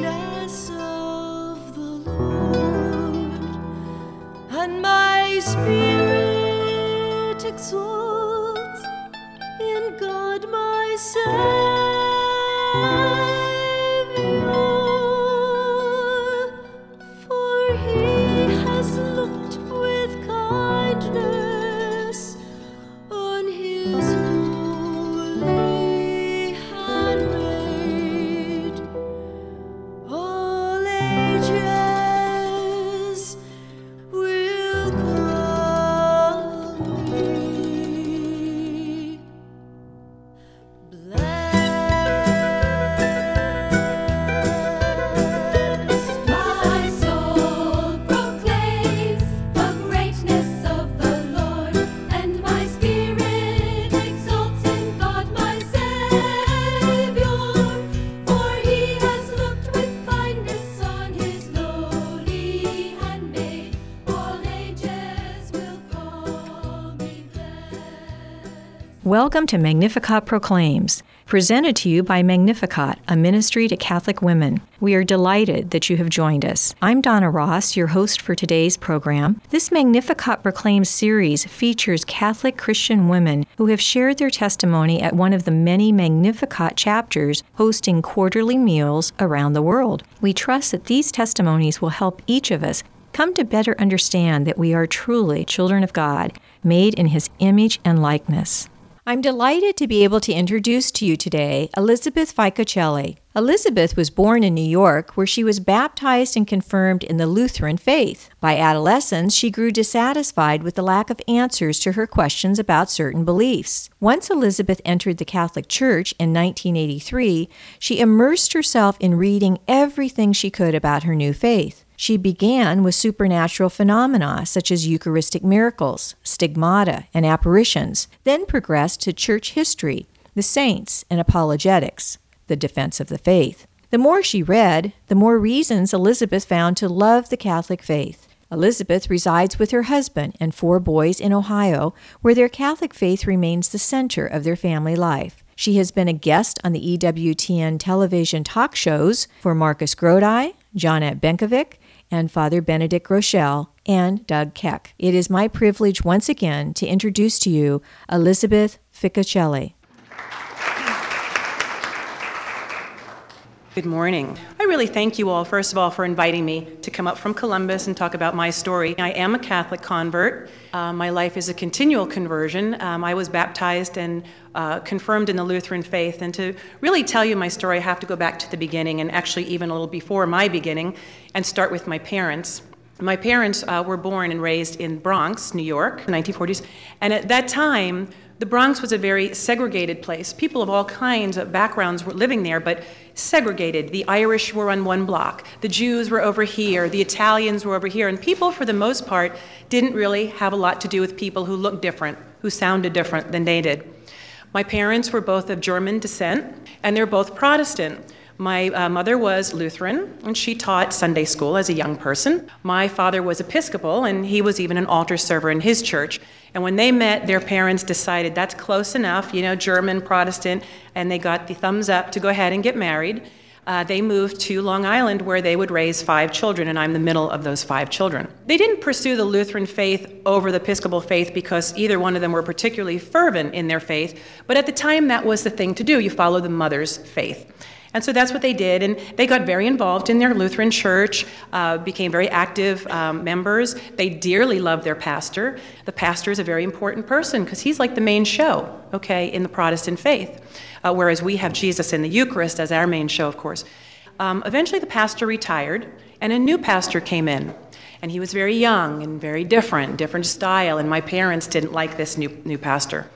greatness of the Lord, and my spirit exalts in God my Savior. Welcome to Magnificat Proclaims, presented to you by Magnificat, a ministry to Catholic women. We are delighted that you have joined us. I'm Donna Ross, your host for today's program. This Magnificat Proclaims series features Catholic Christian women who have shared their testimony at one of the many Magnificat chapters hosting quarterly meals around the world. We trust that these testimonies will help each of us come to better understand that we are truly children of God, made in His image and likeness. I'm delighted to be able to introduce to you today Elizabeth Ficocelli. Elizabeth was born in New York, where she was baptized and confirmed in the Lutheran faith. By adolescence, she grew dissatisfied with the lack of answers to her questions about certain beliefs. Once Elizabeth entered the Catholic Church in 1983, she immersed herself in reading everything she could about her new faith. She began with supernatural phenomena such as Eucharistic miracles, stigmata, and apparitions, then progressed to church history, the saints, and apologetics, the defense of the faith. The more she read, the more reasons Elizabeth found to love the Catholic faith. Elizabeth resides with her husband and four boys in Ohio, where their Catholic faith remains the center of their family life. She has been a guest on the EWTN television talk shows for Marcus Grodi, Johnette Benkovic, and Father Benedict Groeschel and Doug Keck. It is my privilege once again to introduce to you Elizabeth Ficocelli. Good morning. I really thank you all, first of all, for inviting me to come up from Columbus and talk about my story. I am a Catholic convert. Uh, my life is a continual conversion. Um, I was baptized and uh, confirmed in the Lutheran faith. And to really tell you my story, I have to go back to the beginning, and actually even a little before my beginning, and start with my parents. My parents uh, were born and raised in Bronx, New York, 1940s. And at that time, the Bronx was a very segregated place. People of all kinds of backgrounds were living there, but segregated. The Irish were on one block, the Jews were over here, the Italians were over here, and people, for the most part, didn't really have a lot to do with people who looked different, who sounded different than they did. My parents were both of German descent, and they're both Protestant. My uh, mother was Lutheran, and she taught Sunday school as a young person. My father was Episcopal, and he was even an altar server in his church. And when they met, their parents decided that's close enough, you know, German, Protestant, and they got the thumbs up to go ahead and get married. Uh, they moved to Long Island where they would raise five children, and I'm the middle of those five children. They didn't pursue the Lutheran faith over the Episcopal faith because either one of them were particularly fervent in their faith, but at the time that was the thing to do. You follow the mother's faith. And so that's what they did, and they got very involved in their Lutheran church, uh, became very active um, members. They dearly loved their pastor. The pastor is a very important person because he's like the main show, okay, in the Protestant faith, uh, whereas we have Jesus in the Eucharist as our main show, of course. Um, eventually, the pastor retired, and a new pastor came in. And he was very young and very different, different style, and my parents didn't like this new, new pastor.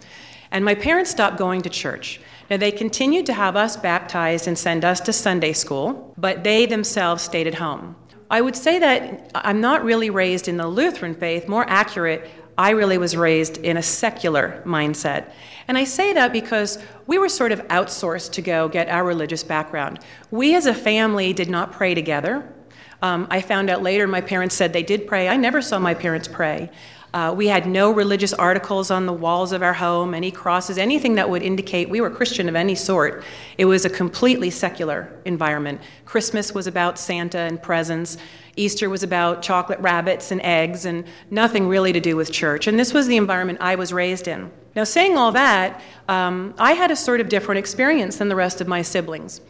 And my parents stopped going to church. Now, they continued to have us baptized and send us to Sunday school, but they themselves stayed at home. I would say that I'm not really raised in the Lutheran faith, more accurate, I really was raised in a secular mindset. And I say that because we were sort of outsourced to go get our religious background. We as a family did not pray together. Um, I found out later my parents said they did pray. I never saw my parents pray. Uh, we had no religious articles on the walls of our home, any crosses, anything that would indicate we were Christian of any sort. It was a completely secular environment. Christmas was about Santa and presents. Easter was about chocolate rabbits and eggs, and nothing really to do with church. And this was the environment I was raised in. Now, saying all that, um, I had a sort of different experience than the rest of my siblings.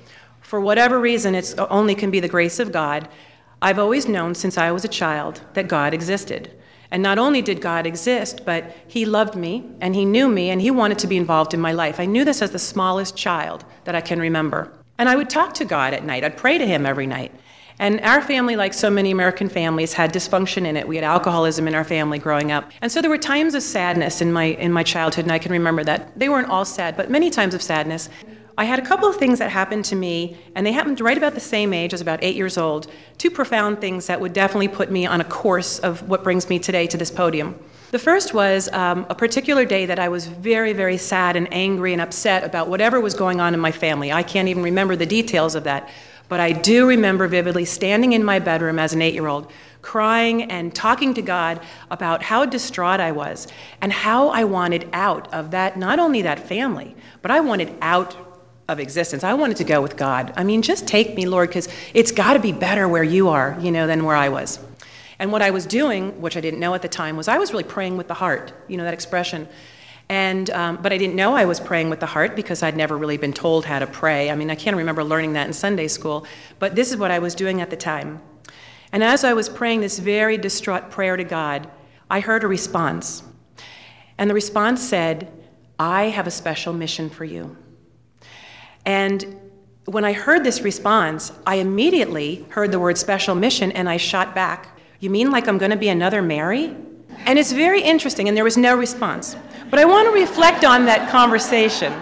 For whatever reason, it only can be the grace of God. I've always known since I was a child that God existed. And not only did God exist, but He loved me and He knew me and He wanted to be involved in my life. I knew this as the smallest child that I can remember. And I would talk to God at night, I'd pray to Him every night. And our family, like so many American families, had dysfunction in it. We had alcoholism in our family growing up. And so there were times of sadness in my, in my childhood, and I can remember that. They weren't all sad, but many times of sadness. I had a couple of things that happened to me, and they happened right about the same age, as about eight years old. Two profound things that would definitely put me on a course of what brings me today to this podium. The first was um, a particular day that I was very, very sad and angry and upset about whatever was going on in my family. I can't even remember the details of that. But I do remember vividly standing in my bedroom as an eight year old, crying and talking to God about how distraught I was and how I wanted out of that, not only that family, but I wanted out of existence. I wanted to go with God. I mean, just take me, Lord, because it's got to be better where you are, you know, than where I was. And what I was doing, which I didn't know at the time, was I was really praying with the heart, you know, that expression. And, um, but I didn't know I was praying with the heart because I'd never really been told how to pray. I mean, I can't remember learning that in Sunday school, but this is what I was doing at the time. And as I was praying this very distraught prayer to God, I heard a response. And the response said, I have a special mission for you. And when I heard this response, I immediately heard the word special mission and I shot back. You mean like I'm going to be another Mary? And it's very interesting, and there was no response. But I want to reflect on that conversation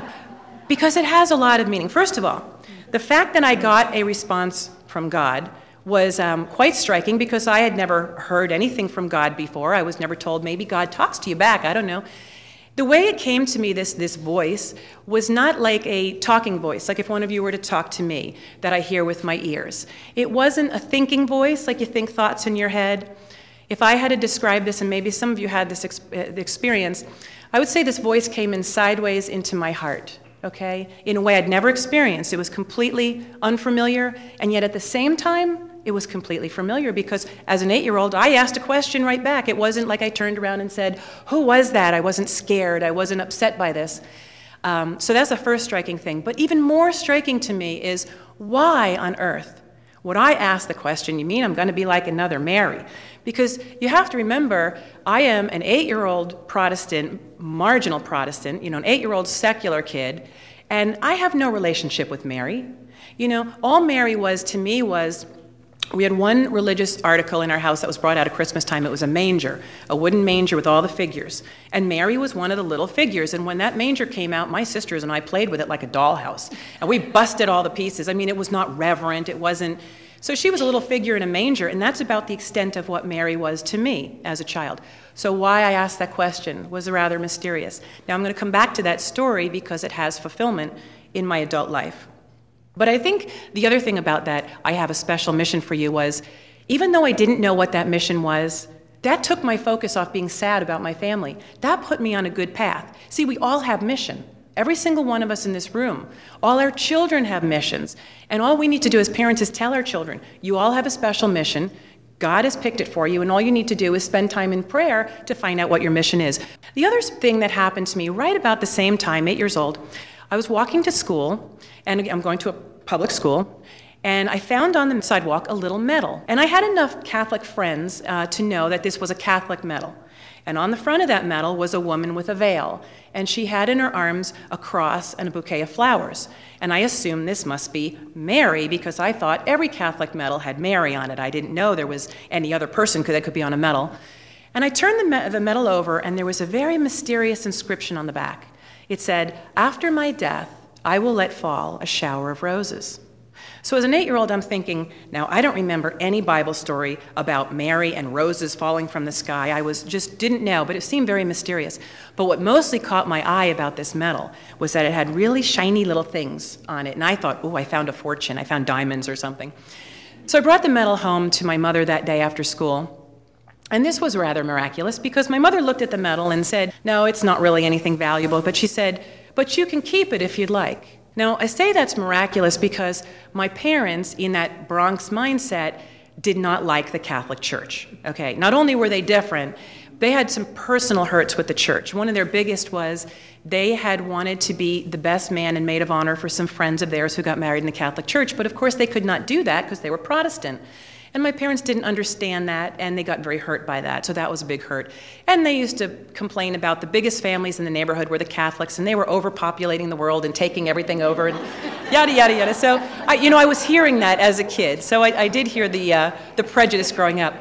because it has a lot of meaning. First of all, the fact that I got a response from God was um, quite striking because I had never heard anything from God before. I was never told maybe God talks to you back. I don't know. The way it came to me, this, this voice, was not like a talking voice, like if one of you were to talk to me that I hear with my ears. It wasn't a thinking voice, like you think thoughts in your head. If I had to describe this, and maybe some of you had this uh, experience, I would say this voice came in sideways into my heart, okay, in a way I'd never experienced. It was completely unfamiliar, and yet at the same time, it was completely familiar because as an eight year old, I asked a question right back. It wasn't like I turned around and said, Who was that? I wasn't scared. I wasn't upset by this. Um, so that's the first striking thing. But even more striking to me is why on earth would I ask the question, You mean I'm going to be like another Mary? Because you have to remember, I am an eight year old Protestant, marginal Protestant, you know, an eight year old secular kid, and I have no relationship with Mary. You know, all Mary was to me was we had one religious article in our house that was brought out at Christmas time. It was a manger, a wooden manger with all the figures. And Mary was one of the little figures. And when that manger came out, my sisters and I played with it like a dollhouse. And we busted all the pieces. I mean, it was not reverent, it wasn't so she was a little figure in a manger, and that's about the extent of what Mary was to me as a child. So, why I asked that question was rather mysterious. Now, I'm going to come back to that story because it has fulfillment in my adult life. But I think the other thing about that, I have a special mission for you, was even though I didn't know what that mission was, that took my focus off being sad about my family. That put me on a good path. See, we all have mission. Every single one of us in this room. All our children have missions. And all we need to do as parents is tell our children, you all have a special mission. God has picked it for you, and all you need to do is spend time in prayer to find out what your mission is. The other thing that happened to me right about the same time, eight years old, I was walking to school, and I'm going to a public school, and I found on the sidewalk a little medal. And I had enough Catholic friends uh, to know that this was a Catholic medal. And on the front of that medal was a woman with a veil, and she had in her arms a cross and a bouquet of flowers. And I assumed this must be Mary because I thought every Catholic medal had Mary on it. I didn't know there was any other person that could be on a medal. And I turned the, me- the medal over, and there was a very mysterious inscription on the back. It said, After my death, I will let fall a shower of roses. So, as an eight year old, I'm thinking, now I don't remember any Bible story about Mary and roses falling from the sky. I was just didn't know, but it seemed very mysterious. But what mostly caught my eye about this medal was that it had really shiny little things on it. And I thought, oh, I found a fortune. I found diamonds or something. So, I brought the medal home to my mother that day after school. And this was rather miraculous because my mother looked at the medal and said, No, it's not really anything valuable. But she said, But you can keep it if you'd like. Now, I say that's miraculous because my parents, in that Bronx mindset, did not like the Catholic Church. Okay, not only were they different, they had some personal hurts with the church. One of their biggest was they had wanted to be the best man and maid of honor for some friends of theirs who got married in the Catholic Church, but of course they could not do that because they were Protestant. And my parents didn't understand that, and they got very hurt by that, so that was a big hurt. And they used to complain about the biggest families in the neighborhood were the Catholics, and they were overpopulating the world and taking everything over, and yada, yada, yada. So, I, you know, I was hearing that as a kid, so I, I did hear the, uh, the prejudice growing up.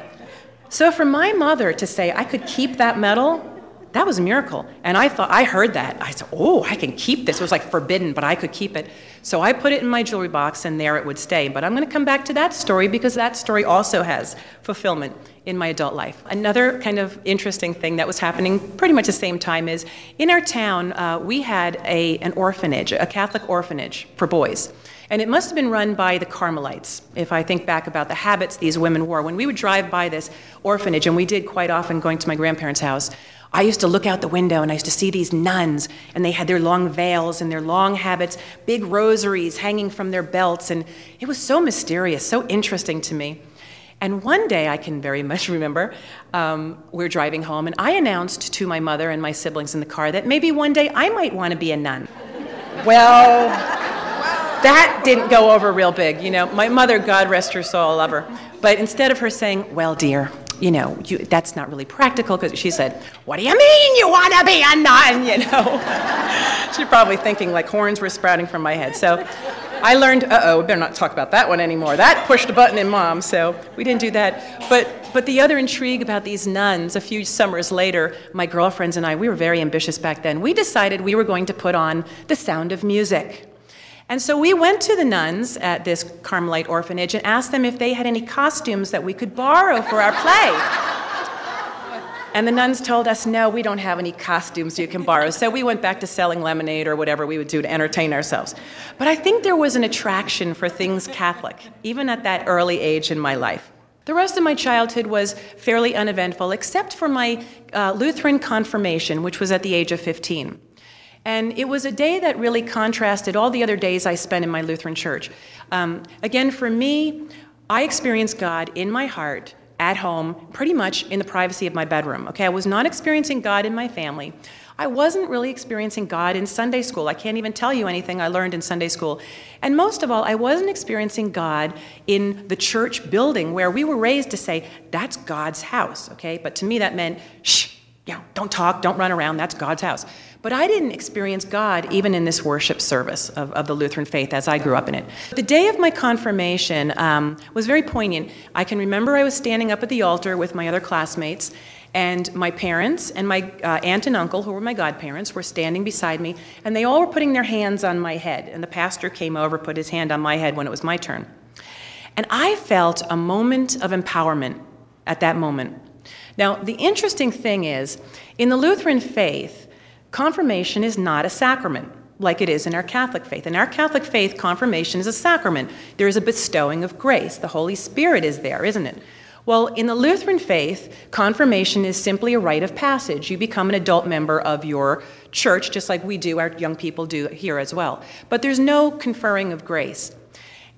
So for my mother to say I could keep that medal, that was a miracle. And I thought, I heard that. I said, oh, I can keep this. It was like forbidden, but I could keep it. So I put it in my jewelry box, and there it would stay. But I'm going to come back to that story because that story also has fulfillment in my adult life. Another kind of interesting thing that was happening pretty much the same time is in our town, uh, we had a, an orphanage, a Catholic orphanage for boys. And it must have been run by the Carmelites, if I think back about the habits these women wore. When we would drive by this orphanage, and we did quite often going to my grandparents' house, I used to look out the window and I used to see these nuns, and they had their long veils and their long habits, big rosaries hanging from their belts, and it was so mysterious, so interesting to me. And one day, I can very much remember, um, we're driving home, and I announced to my mother and my siblings in the car that maybe one day I might want to be a nun. Well, that didn't go over real big. You know, my mother, God rest her soul, I love her. But instead of her saying, Well, dear, you know, you, that's not really practical, because she said, What do you mean you want to be a nun? You know, she's probably thinking like horns were sprouting from my head. So I learned, uh oh, better not talk about that one anymore. That pushed a button in mom, so we didn't do that. But, but the other intrigue about these nuns, a few summers later, my girlfriends and I, we were very ambitious back then. We decided we were going to put on the sound of music. And so we went to the nuns at this Carmelite orphanage and asked them if they had any costumes that we could borrow for our play. And the nuns told us, no, we don't have any costumes you can borrow. So we went back to selling lemonade or whatever we would do to entertain ourselves. But I think there was an attraction for things Catholic, even at that early age in my life. The rest of my childhood was fairly uneventful, except for my uh, Lutheran confirmation, which was at the age of 15. And it was a day that really contrasted all the other days I spent in my Lutheran church. Um, again, for me, I experienced God in my heart at home, pretty much in the privacy of my bedroom. Okay, I was not experiencing God in my family. I wasn't really experiencing God in Sunday school. I can't even tell you anything I learned in Sunday school. And most of all, I wasn't experiencing God in the church building where we were raised to say, that's God's house, okay? But to me, that meant, shh, yeah, don't talk, don't run around, that's God's house. But I didn't experience God even in this worship service of, of the Lutheran faith as I grew up in it. The day of my confirmation um, was very poignant. I can remember I was standing up at the altar with my other classmates, and my parents and my uh, aunt and uncle, who were my godparents, were standing beside me, and they all were putting their hands on my head. And the pastor came over, put his hand on my head when it was my turn. And I felt a moment of empowerment at that moment. Now, the interesting thing is, in the Lutheran faith, confirmation is not a sacrament like it is in our Catholic faith. In our Catholic faith, confirmation is a sacrament. There is a bestowing of grace. The Holy Spirit is there, isn't it? Well, in the Lutheran faith, confirmation is simply a rite of passage. You become an adult member of your church, just like we do, our young people do here as well. But there's no conferring of grace.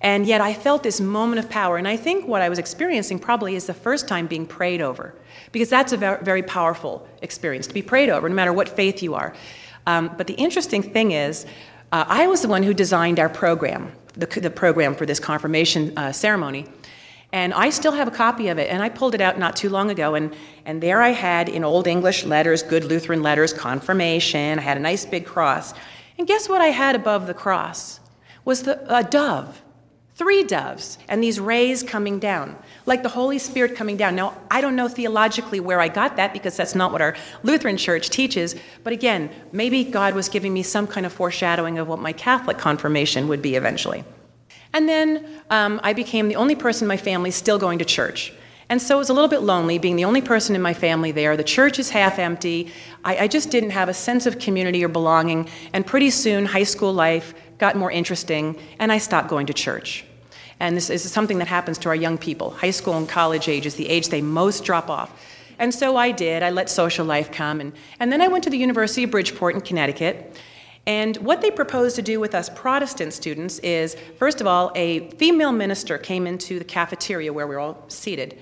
And yet I felt this moment of power. And I think what I was experiencing probably is the first time being prayed over, because that's a very powerful experience to be prayed over, no matter what faith you are. Um, but the interesting thing is, uh, I was the one who designed our program, the, the program for this confirmation uh, ceremony. And I still have a copy of it, and I pulled it out not too long ago. And, and there I had, in Old English letters, good Lutheran letters, confirmation. I had a nice big cross. And guess what I had above the cross? Was the, a dove three doves and these rays coming down, like the Holy Spirit coming down. Now, I don't know theologically where I got that because that's not what our Lutheran church teaches, but again, maybe God was giving me some kind of foreshadowing of what my Catholic confirmation would be eventually. And then um, I became the only person in my family still going to church. And so it was a little bit lonely being the only person in my family there. The church is half empty. I, I just didn't have a sense of community or belonging. And pretty soon, high school life got more interesting, and I stopped going to church. And this is something that happens to our young people. High school and college age is the age they most drop off. And so I did. I let social life come. And, and then I went to the University of Bridgeport in Connecticut. And what they proposed to do with us Protestant students is, first of all, a female minister came into the cafeteria where we were all seated.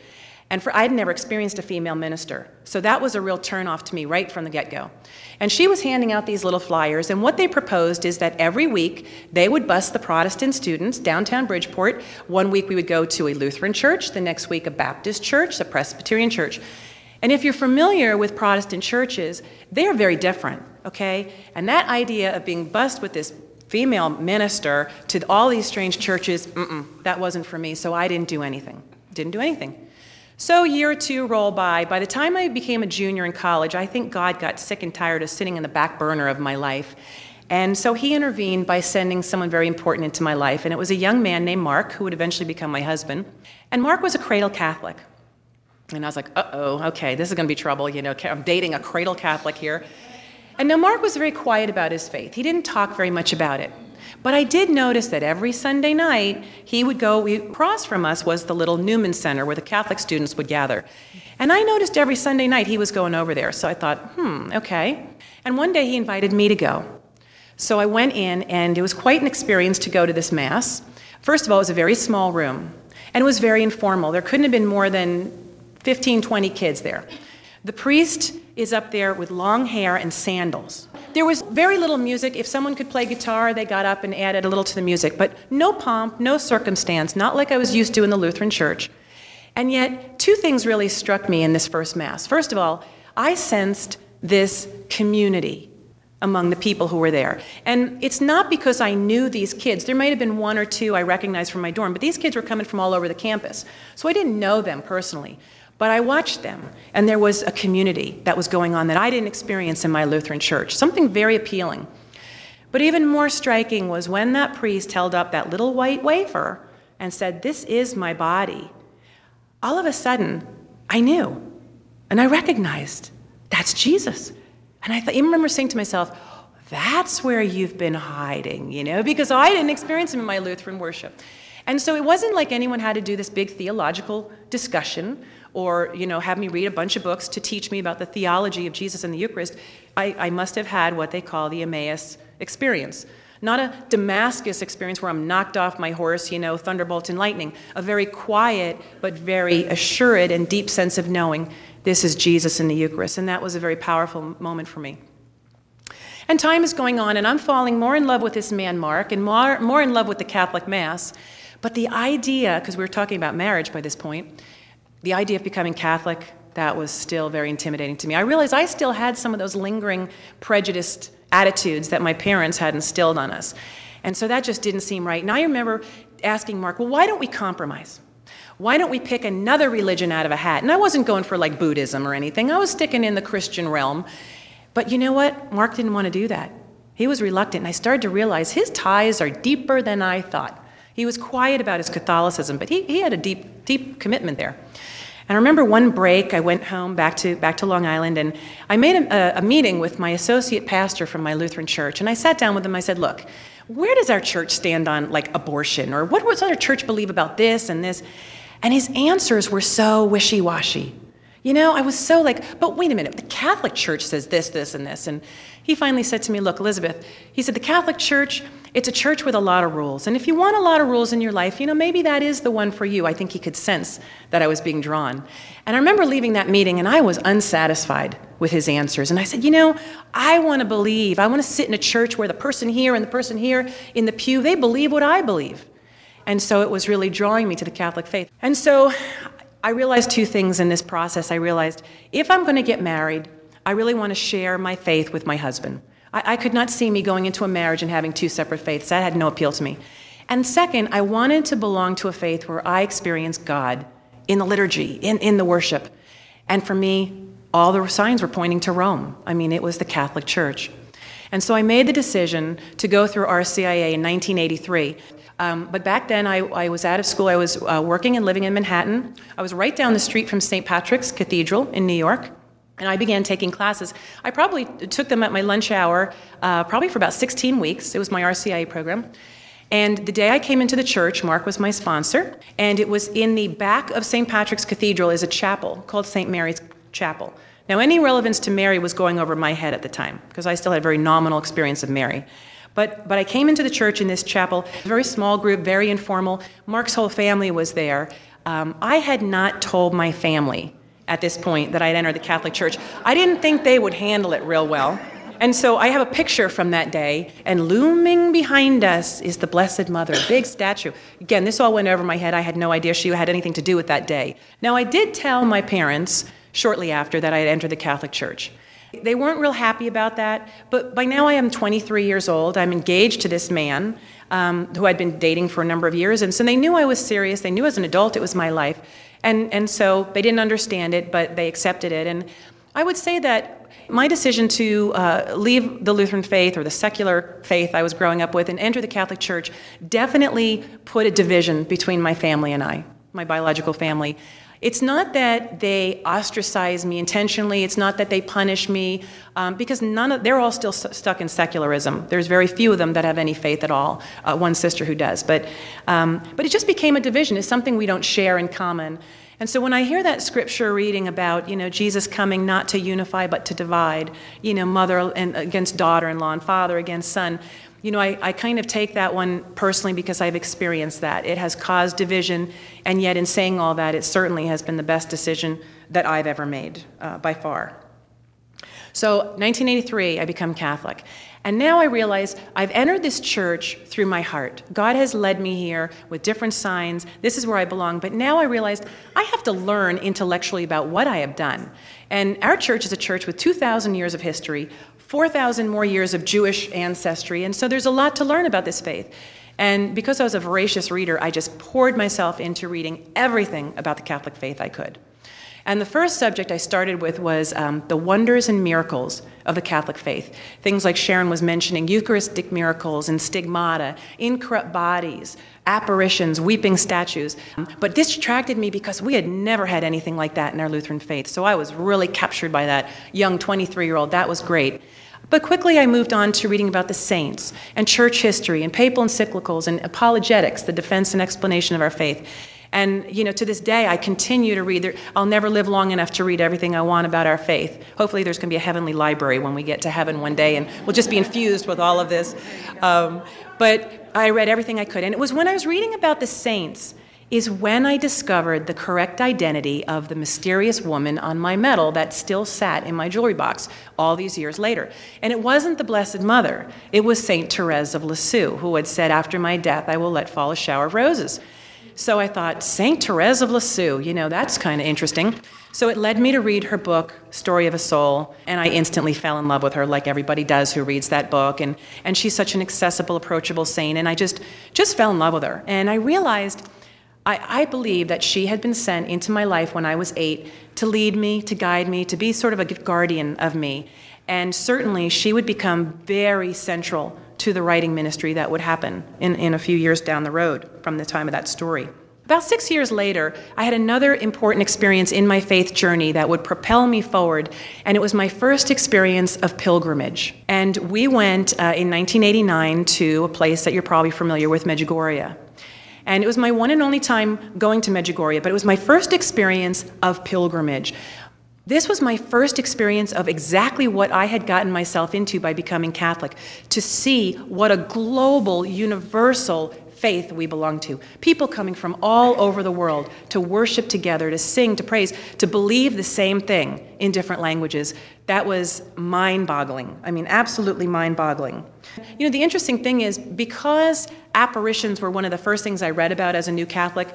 And for, I'd never experienced a female minister. So that was a real turnoff to me right from the get go. And she was handing out these little flyers. And what they proposed is that every week they would bus the Protestant students downtown Bridgeport. One week we would go to a Lutheran church, the next week a Baptist church, a Presbyterian church. And if you're familiar with Protestant churches, they are very different, okay? And that idea of being bused with this female minister to all these strange churches, that wasn't for me, so I didn't do anything. Didn't do anything. So, year or two roll by. By the time I became a junior in college, I think God got sick and tired of sitting in the back burner of my life. And so he intervened by sending someone very important into my life. And it was a young man named Mark, who would eventually become my husband. And Mark was a cradle Catholic. And I was like, uh oh, okay, this is going to be trouble. You know, I'm dating a cradle Catholic here. And now Mark was very quiet about his faith. He didn't talk very much about it. But I did notice that every Sunday night, he would go, we, across from us was the little Newman Center where the Catholic students would gather. And I noticed every Sunday night he was going over there. So I thought, hmm, okay. And one day he invited me to go. So I went in, and it was quite an experience to go to this Mass. First of all, it was a very small room, and it was very informal. There couldn't have been more than 15, 20 kids there. The priest is up there with long hair and sandals. There was very little music. If someone could play guitar, they got up and added a little to the music, but no pomp, no circumstance, not like I was used to in the Lutheran church. And yet, two things really struck me in this first Mass. First of all, I sensed this community among the people who were there. And it's not because I knew these kids. There might have been one or two I recognized from my dorm, but these kids were coming from all over the campus. So I didn't know them personally. But I watched them, and there was a community that was going on that I didn't experience in my Lutheran church, something very appealing. But even more striking was when that priest held up that little white wafer and said, This is my body. All of a sudden, I knew, and I recognized that's Jesus. And I, th- I remember saying to myself, that's where you've been hiding, you know, because I didn't experience him in my Lutheran worship. And so it wasn't like anyone had to do this big theological discussion or you know have me read a bunch of books to teach me about the theology of jesus and the eucharist I, I, must have had what they call the emmaus experience. Not a damascus experience where i'm knocked off my horse you know thunderbolt and lightning. A very quiet but very assured and deep sense of knowing this is jesus in the eucharist and that was a very powerful moment for me. And time is going on and i'm falling more in love with this man mark and more, more in love with the catholic mass. But the idea because we were talking about marriage by this point the idea of becoming Catholic, that was still very intimidating to me. I realized I still had some of those lingering prejudiced attitudes that my parents had instilled on us. And so that just didn't seem right. And I remember asking Mark, well, why don't we compromise? Why don't we pick another religion out of a hat? And I wasn't going for like Buddhism or anything, I was sticking in the Christian realm. But you know what? Mark didn't want to do that. He was reluctant, and I started to realize his ties are deeper than I thought. He was quiet about his Catholicism, but he, he had a deep, deep commitment there. And I remember one break, I went home back to, back to Long Island, and I made a, a meeting with my associate pastor from my Lutheran church. And I sat down with him, I said, Look, where does our church stand on like abortion? Or what does our church believe about this and this? And his answers were so wishy washy. You know, I was so like, but wait a minute, the Catholic Church says this, this, and this. And he finally said to me, Look, Elizabeth, he said, the Catholic Church, it's a church with a lot of rules. And if you want a lot of rules in your life, you know, maybe that is the one for you. I think he could sense that I was being drawn. And I remember leaving that meeting and I was unsatisfied with his answers. And I said, You know, I want to believe. I want to sit in a church where the person here and the person here in the pew, they believe what I believe. And so it was really drawing me to the Catholic faith. And so I realized two things in this process. I realized if I'm going to get married, I really want to share my faith with my husband. I, I could not see me going into a marriage and having two separate faiths. That had no appeal to me. And second, I wanted to belong to a faith where I experienced God in the liturgy, in, in the worship. And for me, all the signs were pointing to Rome. I mean, it was the Catholic Church. And so I made the decision to go through RCIA in 1983. Um, but back then, I, I, was out of school. I was uh, working and living in Manhattan. I was right down the street from St. Patrick's Cathedral in New York. And I began taking classes. I probably took them at my lunch hour, uh, probably for about 16 weeks. It was my RCIA program. And the day I came into the church, Mark was my sponsor, and it was in the back of St. Patrick's Cathedral is a chapel called St. Mary's chapel. Now, any relevance to Mary was going over my head at the time because I still had very nominal experience of Mary. But, but I came into the church in this chapel, very small group, very informal. Mark's whole family was there. Um, I had not told my family at this point that I had entered the Catholic Church. I didn't think they would handle it real well. And so I have a picture from that day, and looming behind us is the Blessed Mother, big statue. Again, this all went over my head. I had no idea she had anything to do with that day. Now, I did tell my parents shortly after that I had entered the Catholic Church. They weren't real happy about that, but by now I am 23 years old. I'm engaged to this man um, who I'd been dating for a number of years, and so they knew I was serious. They knew as an adult it was my life. And, and so they didn't understand it, but they accepted it. And I would say that my decision to uh, leave the Lutheran faith or the secular faith I was growing up with and enter the Catholic Church definitely put a division between my family and I, my biological family. It's not that they ostracize me intentionally. It's not that they punish me, um, because none of they're all still st- stuck in secularism. There's very few of them that have any faith at all. Uh, one sister who does, but um, but it just became a division. It's something we don't share in common. And so when I hear that scripture reading about, you know, Jesus coming not to unify but to divide, you know, mother and against daughter-in-law and father against son, you know, I, I kind of take that one personally because I've experienced that. It has caused division, and yet in saying all that, it certainly has been the best decision that I've ever made uh, by far. So, 1983, I become Catholic. And now I realize I've entered this church through my heart. God has led me here with different signs. This is where I belong. But now I realized I have to learn intellectually about what I have done. And our church is a church with 2,000 years of history, 4,000 more years of Jewish ancestry. And so there's a lot to learn about this faith. And because I was a voracious reader, I just poured myself into reading everything about the Catholic faith I could. And the first subject I started with was um, the wonders and miracles of the Catholic faith. Things like Sharon was mentioning Eucharistic miracles and stigmata, incorrupt bodies, apparitions, weeping statues. But this attracted me because we had never had anything like that in our Lutheran faith. So I was really captured by that young 23 year old. That was great. But quickly I moved on to reading about the saints and church history and papal encyclicals and apologetics, the defense and explanation of our faith. And you know, to this day, I continue to read. I'll never live long enough to read everything I want about our faith. Hopefully, there's going to be a heavenly library when we get to heaven one day, and we'll just be infused with all of this. Um, but I read everything I could, and it was when I was reading about the saints is when I discovered the correct identity of the mysterious woman on my medal that still sat in my jewelry box all these years later. And it wasn't the Blessed Mother, it was Saint Therese of Lisieux, who had said, After my death, I will let fall a shower of roses. So I thought, St. Therese of Lisieux, you know, that's kind of interesting. So it led me to read her book, Story of a Soul, and I instantly fell in love with her, like everybody does who reads that book. And, and she's such an accessible, approachable saint, and I just, just fell in love with her. And I realized I, I believe that she had been sent into my life when I was eight to lead me, to guide me, to be sort of a guardian of me. And certainly she would become very central to the writing ministry that would happen in, in a few years down the road from the time of that story. About six years later, I had another important experience in my faith journey that would propel me forward, and it was my first experience of pilgrimage. And we went uh, in 1989 to a place that you're probably familiar with, Medjugorje. And it was my one and only time going to Medjugorje, but it was my first experience of pilgrimage. This was my first experience of exactly what I had gotten myself into by becoming Catholic to see what a global, universal faith we belong to. People coming from all over the world to worship together, to sing, to praise, to believe the same thing in different languages. That was mind boggling. I mean, absolutely mind boggling. You know, the interesting thing is because apparitions were one of the first things I read about as a new Catholic,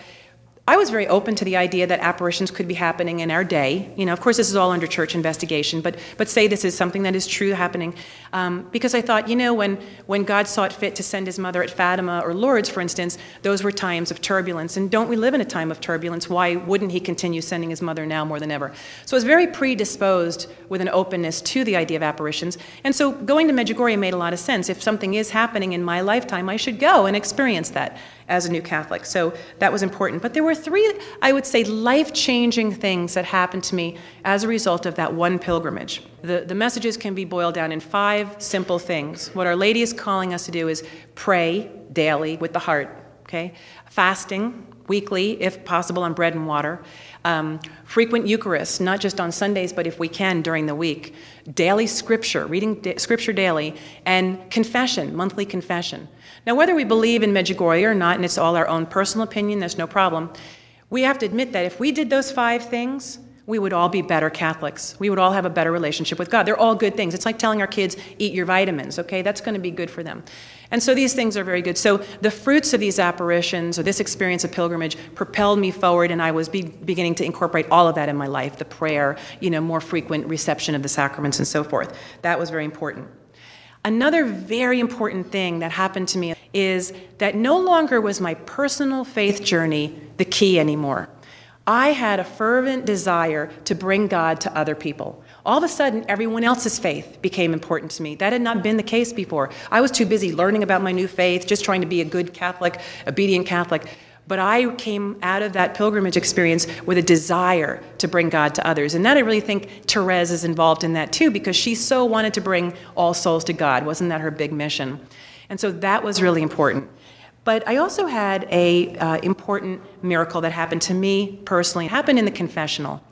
I was very open to the idea that apparitions could be happening in our day. You know, of course, this is all under church investigation, but but say this is something that is true happening, um, because I thought, you know, when when God saw it fit to send His mother at Fatima or Lourdes, for instance, those were times of turbulence, and don't we live in a time of turbulence? Why wouldn't He continue sending His mother now more than ever? So I was very predisposed with an openness to the idea of apparitions, and so going to Medjugorje made a lot of sense. If something is happening in my lifetime, I should go and experience that as a new Catholic. So that was important. But there were three, I would say, life changing things that happened to me as a result of that one pilgrimage. The, the messages can be boiled down in five simple things. What Our Lady is calling us to do is pray daily with the heart, okay? Fasting weekly, if possible, on bread and water. Um, frequent Eucharist, not just on Sundays, but if we can during the week. Daily scripture, reading da- scripture daily, and confession, monthly confession. Now, whether we believe in Medjugorje or not, and it's all our own personal opinion, there's no problem, we have to admit that if we did those five things, we would all be better Catholics. We would all have a better relationship with God. They're all good things. It's like telling our kids, eat your vitamins, okay? That's going to be good for them. And so these things are very good. So the fruits of these apparitions or this experience of pilgrimage propelled me forward, and I was be- beginning to incorporate all of that in my life the prayer, you know, more frequent reception of the sacraments, and so forth. That was very important. Another very important thing that happened to me is that no longer was my personal faith journey the key anymore. I had a fervent desire to bring God to other people. All of a sudden, everyone else's faith became important to me. That had not been the case before. I was too busy learning about my new faith, just trying to be a good Catholic, obedient Catholic. But I came out of that pilgrimage experience with a desire to bring God to others. And that I really think Therese is involved in that too, because she so wanted to bring all souls to God. Wasn't that her big mission? And so that was really important. But I also had a uh, important miracle that happened to me personally. It happened in the confessional.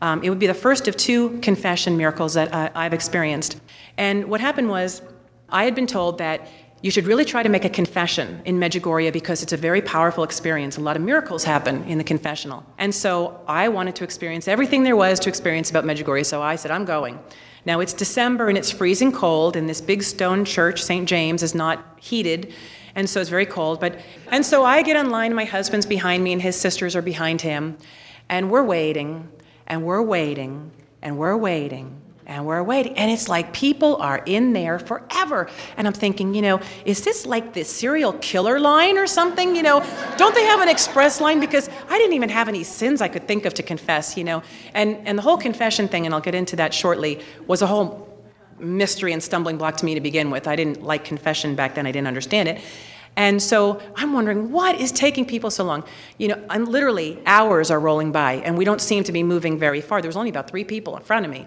Um, it would be the first of two confession miracles that uh, I've experienced. And what happened was, I had been told that you should really try to make a confession in Medjugorje because it's a very powerful experience. A lot of miracles happen in the confessional. And so I wanted to experience everything there was to experience about Medjugorje, so I said, I'm going. Now it's December and it's freezing cold, and this big stone church, St. James, is not heated and so it's very cold. But and so I get online. My husband's behind me, and his sisters are behind him, and we're waiting, and we're waiting, and we're waiting. And we're waiting. And it's like people are in there forever. And I'm thinking, you know, is this like the serial killer line or something? You know, don't they have an express line? Because I didn't even have any sins I could think of to confess, you know. And, and the whole confession thing, and I'll get into that shortly, was a whole mystery and stumbling block to me to begin with. I didn't like confession back then, I didn't understand it. And so I'm wondering what is taking people so long? You know, I'm literally hours are rolling by and we don't seem to be moving very far. There was only about three people in front of me.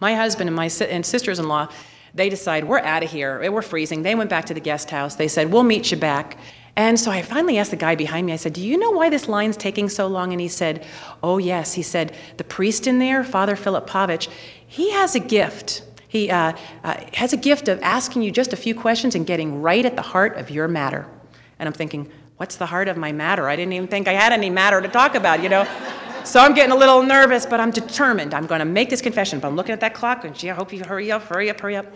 My husband and my si- and sisters-in-law, they decide we're out of here. We're freezing. They went back to the guest house. They said, "We'll meet you back." And so I finally asked the guy behind me. I said, "Do you know why this line's taking so long?" And he said, "Oh yes." He said, "The priest in there, Father Philip Pavich, he has a gift." He uh, uh, has a gift of asking you just a few questions and getting right at the heart of your matter. And I'm thinking, what's the heart of my matter? I didn't even think I had any matter to talk about, you know? So I'm getting a little nervous, but I'm determined. I'm going to make this confession. But I'm looking at that clock and, gee, I hope you hurry up, hurry up, hurry up.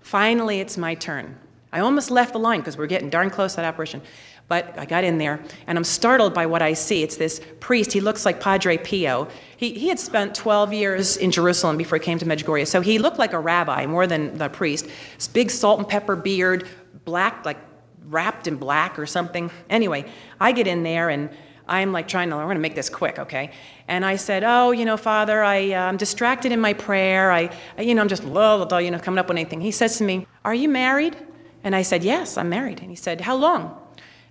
Finally, it's my turn. I almost left the line because we're getting darn close to that apparition. But I got in there, and I'm startled by what I see. It's this priest. He looks like Padre Pio. He, he had spent 12 years in Jerusalem before he came to Medjugorje, so he looked like a rabbi more than the priest. This big salt and pepper beard, black, like wrapped in black or something. Anyway, I get in there, and I'm like trying to, we're going to make this quick, okay? And I said, oh, you know, Father, I, uh, I'm distracted in my prayer. I, you know, I'm just, blah, you know, coming up with anything. He says to me, are you married? And I said, yes, I'm married. And he said, how long?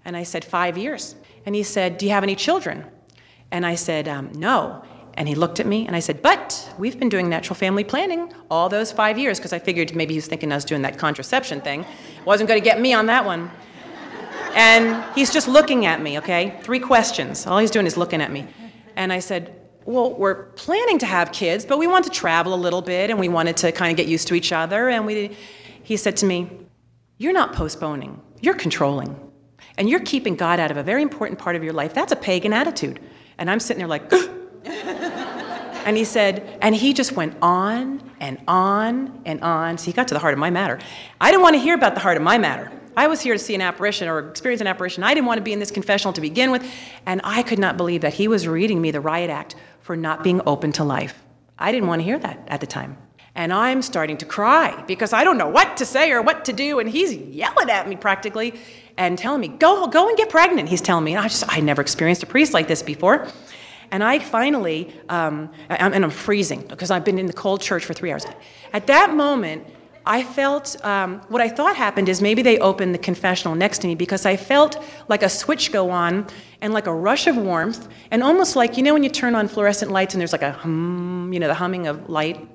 And I said, Five years. And he said, Do you have any children? And I said, um, No. And he looked at me and I said, But we've been doing natural family planning all those five years because I figured maybe he was thinking I was doing that contraception thing. Wasn't going to get me on that one. And he's just looking at me, okay? Three questions. All he's doing is looking at me. And I said, Well, we're planning to have kids, but we want to travel a little bit and we wanted to kind of get used to each other. And we, he said to me, You're not postponing, you're controlling and you're keeping God out of a very important part of your life, that's a pagan attitude. And I'm sitting there like, and he said, and he just went on and on and on. So he got to the heart of my matter. I didn't want to hear about the heart of my matter. I was here to see an apparition or experience an apparition. I didn't want to be in this confessional to begin with. And I could not believe that he was reading me the riot act for not being open to life. I didn't want to hear that at the time. And I'm starting to cry because I don't know what to say or what to do. And he's yelling at me practically and telling me, go, go and get pregnant, he's telling me. And I just, I never experienced a priest like this before. And I finally, um, and I'm freezing because I've been in the cold church for three hours. At that moment, I felt um, what I thought happened is maybe they opened the confessional next to me because I felt like a switch go on and like a rush of warmth and almost like, you know, when you turn on fluorescent lights and there's like a hum, you know, the humming of light.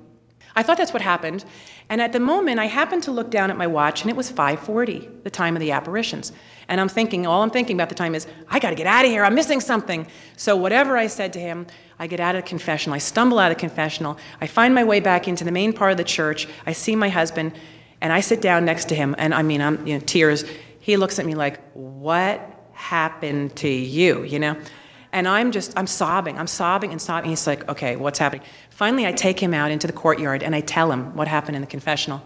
I thought that's what happened. And at the moment, I happened to look down at my watch, and it was 5:40, the time of the apparitions. And I'm thinking, all I'm thinking about the time is, I got to get out of here. I'm missing something. So whatever I said to him, I get out of the confessional. I stumble out of the confessional. I find my way back into the main part of the church. I see my husband, and I sit down next to him. And I mean, I'm you know, tears. He looks at me like, "What happened to you?" You know. And I'm just, I'm sobbing, I'm sobbing and sobbing. He's like, okay, what's happening? Finally, I take him out into the courtyard and I tell him what happened in the confessional.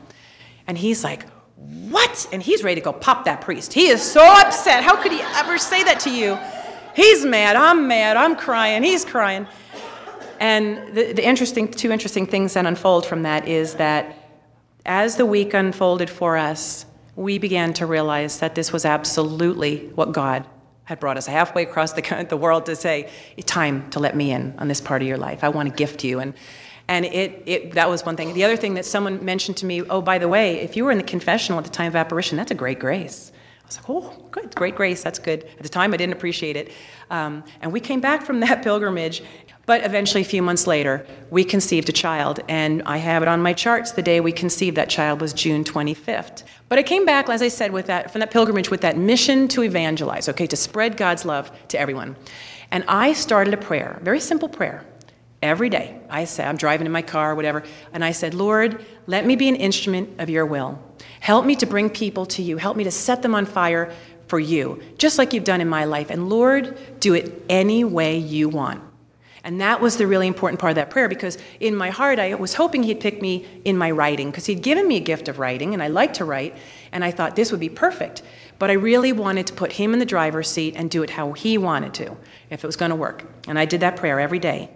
And he's like, what? And he's ready to go pop that priest. He is so upset. How could he ever say that to you? He's mad, I'm mad, I'm crying, he's crying. And the, the interesting, two interesting things that unfold from that is that as the week unfolded for us, we began to realize that this was absolutely what God had brought us halfway across the, the world to say, time to let me in on this part of your life. I want to gift you. And, and it, it, that was one thing. The other thing that someone mentioned to me, oh, by the way, if you were in the confessional at the time of apparition, that's a great grace. I was like, oh, good, great grace, that's good. At the time, I didn't appreciate it. Um, and we came back from that pilgrimage, but eventually, a few months later, we conceived a child. And I have it on my charts. The day we conceived that child was June 25th. But I came back, as I said, with that, from that pilgrimage with that mission to evangelize, okay, to spread God's love to everyone. And I started a prayer, a very simple prayer. Every day, I said, I'm driving in my car, whatever, and I said, Lord, let me be an instrument of your will. Help me to bring people to you. Help me to set them on fire for you, just like you've done in my life. And Lord, do it any way you want. And that was the really important part of that prayer because in my heart, I was hoping he'd pick me in my writing because he'd given me a gift of writing and I like to write. And I thought this would be perfect. But I really wanted to put him in the driver's seat and do it how he wanted to, if it was going to work. And I did that prayer every day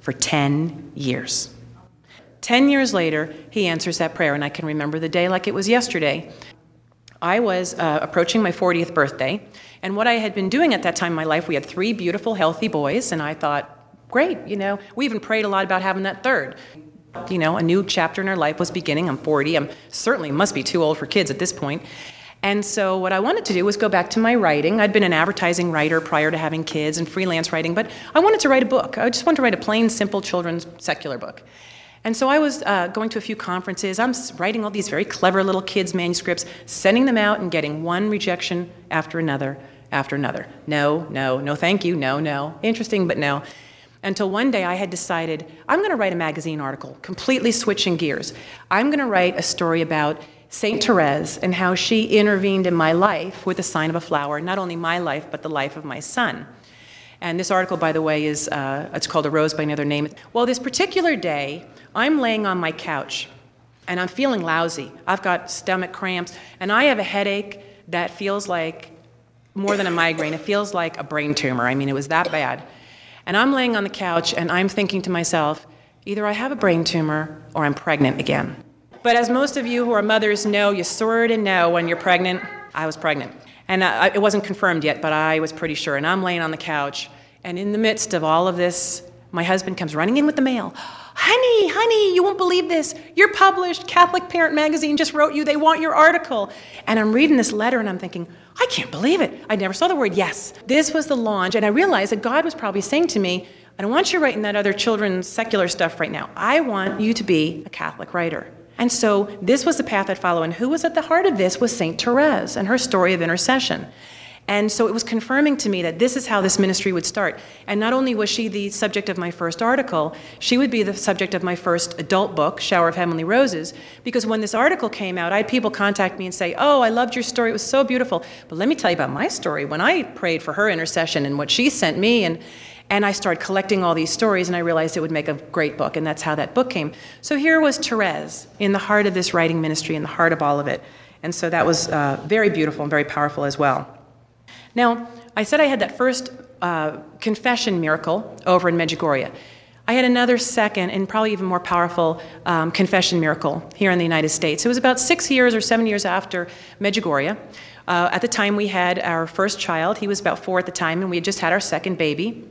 for 10 years. 10 years later, he answers that prayer, and I can remember the day like it was yesterday. I was uh, approaching my 40th birthday, and what I had been doing at that time in my life, we had three beautiful, healthy boys, and I thought, great, you know, we even prayed a lot about having that third. You know, a new chapter in our life was beginning. I'm 40. I'm certainly must be too old for kids at this point. And so, what I wanted to do was go back to my writing. I'd been an advertising writer prior to having kids and freelance writing, but I wanted to write a book. I just wanted to write a plain, simple children's secular book. And so I was uh, going to a few conferences. I'm writing all these very clever little kids' manuscripts, sending them out, and getting one rejection after another after another. No, no, no, thank you, no, no. Interesting, but no. Until one day I had decided I'm going to write a magazine article, completely switching gears. I'm going to write a story about St. Therese and how she intervened in my life with the sign of a flower, not only my life, but the life of my son. And this article, by the way, is uh, it's called A Rose by Another Name. Well, this particular day, I'm laying on my couch and I'm feeling lousy. I've got stomach cramps and I have a headache that feels like more than a migraine. It feels like a brain tumor. I mean, it was that bad. And I'm laying on the couch and I'm thinking to myself, either I have a brain tumor or I'm pregnant again. But as most of you who are mothers know, you sort of know when you're pregnant. I was pregnant. And uh, it wasn't confirmed yet, but I was pretty sure. And I'm laying on the couch. And in the midst of all of this, my husband comes running in with the mail. Honey, honey, you won't believe this. You're published. Catholic Parent Magazine just wrote you. They want your article. And I'm reading this letter and I'm thinking, I can't believe it. I never saw the word yes. This was the launch. And I realized that God was probably saying to me, I don't want you writing that other children's secular stuff right now. I want you to be a Catholic writer. And so this was the path I'd follow. And who was at the heart of this was St. Therese and her story of intercession. And so it was confirming to me that this is how this ministry would start. And not only was she the subject of my first article, she would be the subject of my first adult book, Shower of Heavenly Roses, because when this article came out, I had people contact me and say, Oh, I loved your story. It was so beautiful. But let me tell you about my story. When I prayed for her intercession and what she sent me, and and I started collecting all these stories, and I realized it would make a great book, and that's how that book came. So here was Therese in the heart of this writing ministry, in the heart of all of it. And so that was uh, very beautiful and very powerful as well. Now, I said I had that first uh, confession miracle over in Medjugorje. I had another second and probably even more powerful um, confession miracle here in the United States. It was about six years or seven years after Medjugorje. Uh, at the time, we had our first child. He was about four at the time, and we had just had our second baby.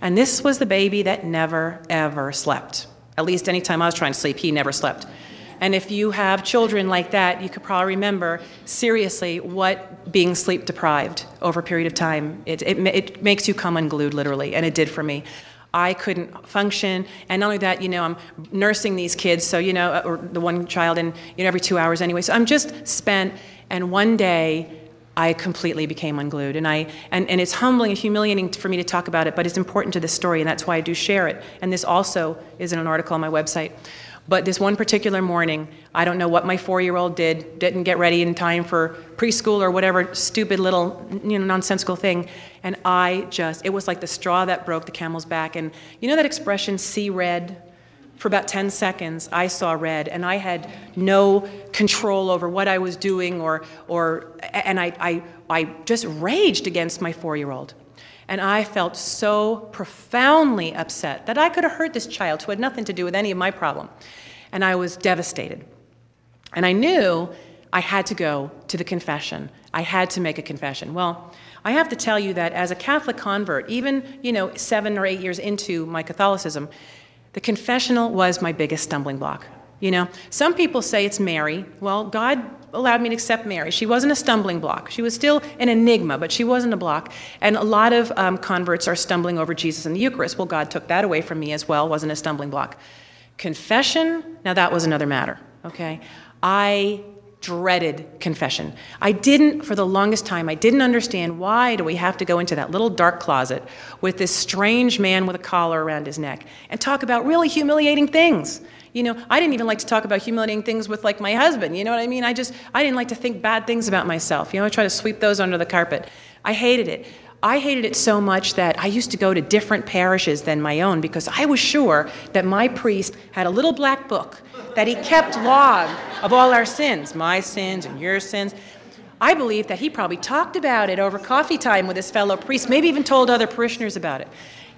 And this was the baby that never, ever slept. At least anytime I was trying to sleep, he never slept. And if you have children like that, you could probably remember seriously what being sleep deprived over a period of time, it, it, it makes you come unglued, literally, and it did for me. I couldn't function. And not only that, you know, I'm nursing these kids, so, you know, uh, or the one child in, you know, every two hours anyway. So I'm just spent. And one day, I completely became unglued. And, I, and, and it's humbling and humiliating for me to talk about it, but it's important to this story, and that's why I do share it. And this also is in an article on my website. But this one particular morning, I don't know what my four year old did, didn't get ready in time for preschool or whatever stupid little, you know, nonsensical thing. And I just, it was like the straw that broke the camel's back. And you know that expression, see red? For about 10 seconds, I saw red, and I had no control over what I was doing, or, or, and I, I, I just raged against my four year old. And I felt so profoundly upset that I could have hurt this child who had nothing to do with any of my problem. And I was devastated. And I knew I had to go to the confession. I had to make a confession. Well, I have to tell you that as a Catholic convert, even, you know, seven or eight years into my Catholicism, the confessional was my biggest stumbling block. You know, some people say it's Mary. Well, God allowed me to accept Mary. She wasn't a stumbling block. She was still an enigma, but she wasn't a block. And a lot of um, converts are stumbling over Jesus in the Eucharist. Well, God took that away from me as well, wasn't a stumbling block. Confession, now that was another matter, okay? I dreaded confession. I didn't, for the longest time, I didn't understand why do we have to go into that little dark closet with this strange man with a collar around his neck and talk about really humiliating things. You know, I didn't even like to talk about humiliating things with like my husband. You know what I mean? I just, I didn't like to think bad things about myself. You know, I try to sweep those under the carpet. I hated it. I hated it so much that I used to go to different parishes than my own because I was sure that my priest had a little black book that he kept log of all our sins, my sins and your sins. I believe that he probably talked about it over coffee time with his fellow priests, maybe even told other parishioners about it.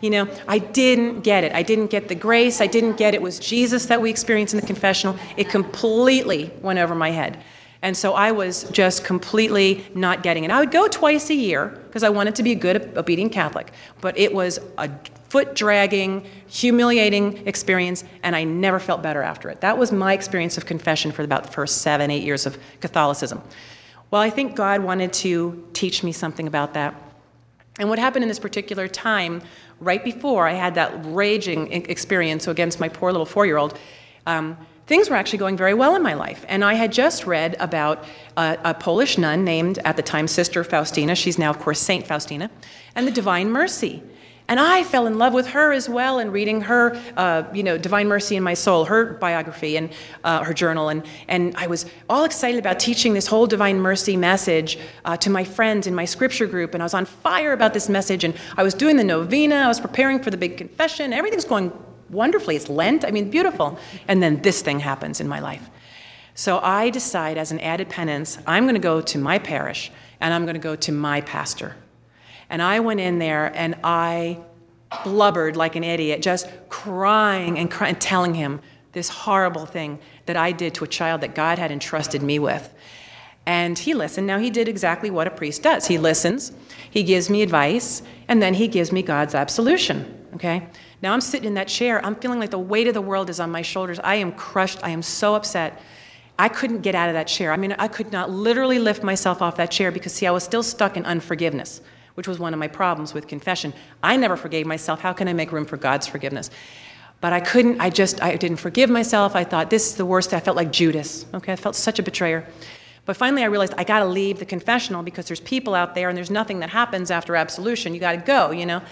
You know, I didn't get it. I didn't get the grace. I didn't get it was Jesus that we experienced in the confessional. It completely went over my head. And so I was just completely not getting it. I would go twice a year because I wanted to be a good, obedient Catholic, but it was a foot dragging, humiliating experience, and I never felt better after it. That was my experience of confession for about the first seven, eight years of Catholicism. Well, I think God wanted to teach me something about that. And what happened in this particular time, right before I had that raging experience against my poor little four year old, um, things were actually going very well in my life. And I had just read about a, a, Polish nun named, at the time, Sister Faustina. She's now, of course, Saint Faustina, and the Divine Mercy. And I fell in love with her as well in reading her, uh, you know, Divine Mercy in My Soul, her biography and uh, her journal. And, and I was all excited about teaching this whole Divine Mercy message uh, to my friends in my scripture group. And I was on fire about this message. And I was doing the novena, I was preparing for the big confession. Everything's going wonderfully. It's Lent, I mean, beautiful. And then this thing happens in my life. So I decide, as an added penance, I'm going to go to my parish and I'm going to go to my pastor. And I went in there and I blubbered like an idiot, just crying and, telling him this horrible thing that I did to a child that God had entrusted me with. And he listened. Now, he did exactly what a priest does he listens, he gives me advice, and then he gives me God's absolution. Okay? Now, I'm sitting in that chair. I'm feeling like the weight of the world is on my shoulders. I am crushed. I am so upset. I couldn't get out of that chair. I mean, I could not literally lift myself off that chair because, see, I was still stuck in unforgiveness which was one of my problems with confession. I never forgave myself. How can I make room for God's forgiveness? But I couldn't, I just, I didn't forgive myself. I thought, this is the worst. I felt like Judas. Okay, I felt such a betrayer. But finally, I realized I got to leave the confessional because there's people out there and there's nothing that happens after absolution. You got to go, you know?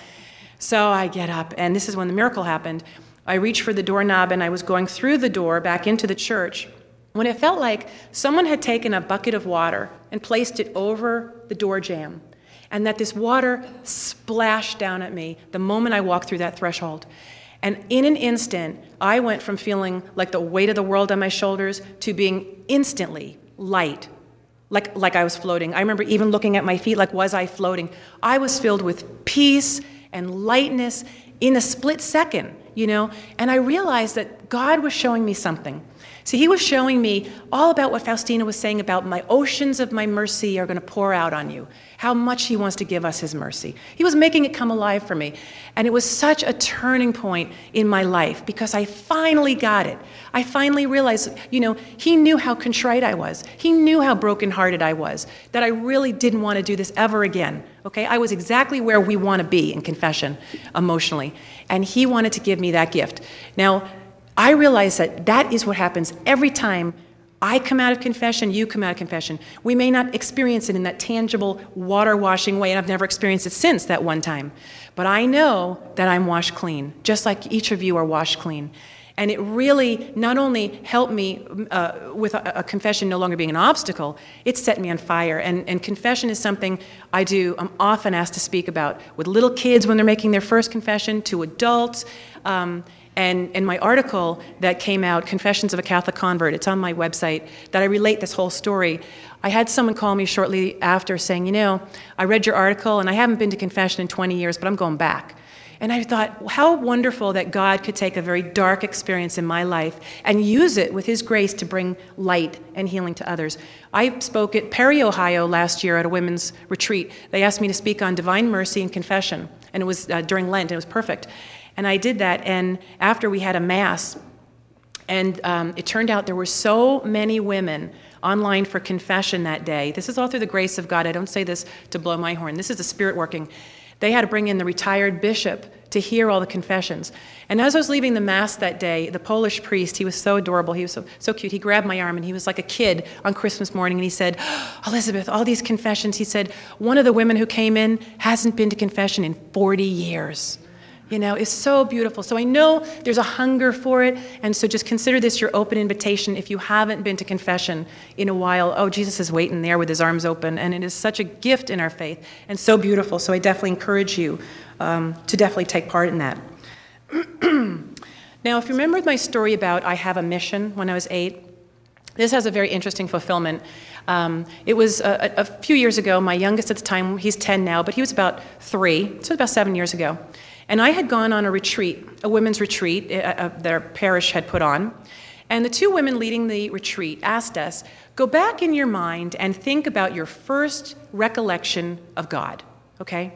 So I get up, and this is when the miracle happened. I reached for the doorknob and I was going through the door back into the church when it felt like someone had taken a bucket of water and placed it over the door jamb and that this water splashed down at me the moment I walked through that threshold. And in an instant, I went from feeling like the weight of the world on my shoulders to being instantly light, like, like I was floating. I remember even looking at my feet like, was I floating? I was filled with peace and lightness in a split second, you know? And I realized that God was showing me something. See, he was showing me all about what Faustina was saying about my oceans of my mercy are going to pour out on you, how much he wants to give us his mercy. He was making it come alive for me. And it was such a turning point in my life because I finally got it. I finally realized, you know, he knew how contrite I was. He knew how brokenhearted I was, that I really didn't want to do this ever again. Okay? I was exactly where we want to be in confession emotionally. And he wanted to give me that gift. Now, I realize that that is what happens every time I come out of confession, you come out of confession. We may not experience it in that tangible, water washing way, and I've never experienced it since that one time. But I know that I'm washed clean, just like each of you are washed clean. And it really not only helped me uh, with a, a, confession no longer being an obstacle, it set me on fire. And, and confession is something I do, I'm often asked to speak about with little kids when they're making their first confession, to adults. Um, and in my article that came out, Confessions of a Catholic Convert, it's on my website, that I relate this whole story. I had someone call me shortly after saying, You know, I read your article and I haven't been to confession in 20 years, but I'm going back. And I thought, how wonderful that God could take a very dark experience in my life and use it with His grace to bring light and healing to others. I spoke at Perry, Ohio last year at a women's retreat. They asked me to speak on divine mercy and confession, and it was uh, during Lent, and it was perfect. And I did that, and after we had a mass, and um, it turned out there were so many women online for confession that day. This is all through the grace of God. I don't say this to blow my horn. This is the Spirit working. They had to bring in the retired bishop to hear all the confessions. And as I was leaving the Mass that day, the Polish priest, he was so adorable, he was so, so cute. He grabbed my arm and he was like a kid on Christmas morning and he said, Elizabeth, all these confessions. He said, one of the women who came in hasn't been to confession in 40 years you know, is so beautiful. So I know there's a hunger for it, and so just consider this your open invitation if you haven't been to confession in a while. Oh, Jesus is waiting there with his arms open, and it is such a gift in our faith and so beautiful. So I definitely encourage you um, to definitely take part in that. now, if you remember my story about I have a mission when I was eight, this has a very interesting fulfillment. Um, it was a, a, few years ago. My youngest at the time, he's 10 now, but he was about three, so about seven years ago. And I had gone on a retreat, a women's retreat uh, uh, that our parish had put on. And the two women leading the retreat asked us go back in your mind and think about your first recollection of God, okay?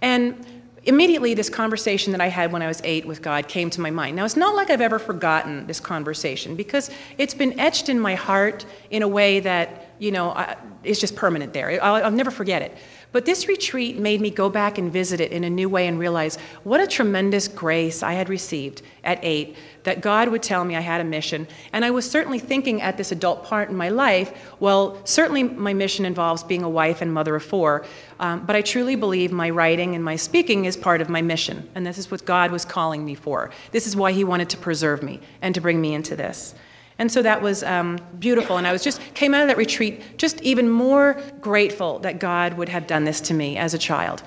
And immediately, this conversation that I had when I was eight with God came to my mind. Now, it's not like I've ever forgotten this conversation because it's been etched in my heart in a way that, you know, is just permanent there. I'll, I'll never forget it. But this retreat made me go back and visit it in a new way and realize what a tremendous grace I had received at eight that God would tell me I had a mission. And I was certainly thinking at this adult part in my life, well, certainly my mission involves being a wife and mother of four, um, but I truly believe my writing and my speaking is part of my mission. And this is what God was calling me for. This is why He wanted to preserve me and to bring me into this. And so that was um, beautiful. And I was just came out of that retreat just even more grateful that God would have done this to me as a child.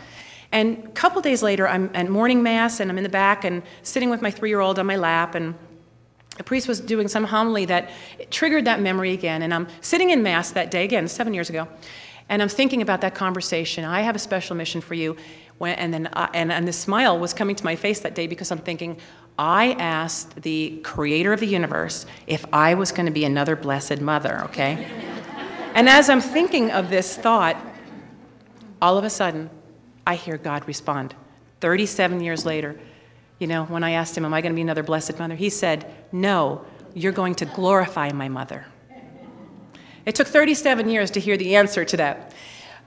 And a couple days later, I'm at morning mass and I'm in the back and sitting with my three year old on my lap. And the priest was doing some homily that triggered that memory again. And I'm sitting in mass that day, again, seven years ago. And I'm thinking about that conversation. I have a special mission for you. And then, uh, and, and the smile was coming to my face that day because I'm thinking, I asked the creator of the universe if I was going to be another blessed mother, okay? and as I'm thinking of this thought, all of a sudden, I hear God respond. 37 years later, you know, when I asked him, Am I going to be another blessed mother? He said, No, you're going to glorify my mother. It took 37 years to hear the answer to that.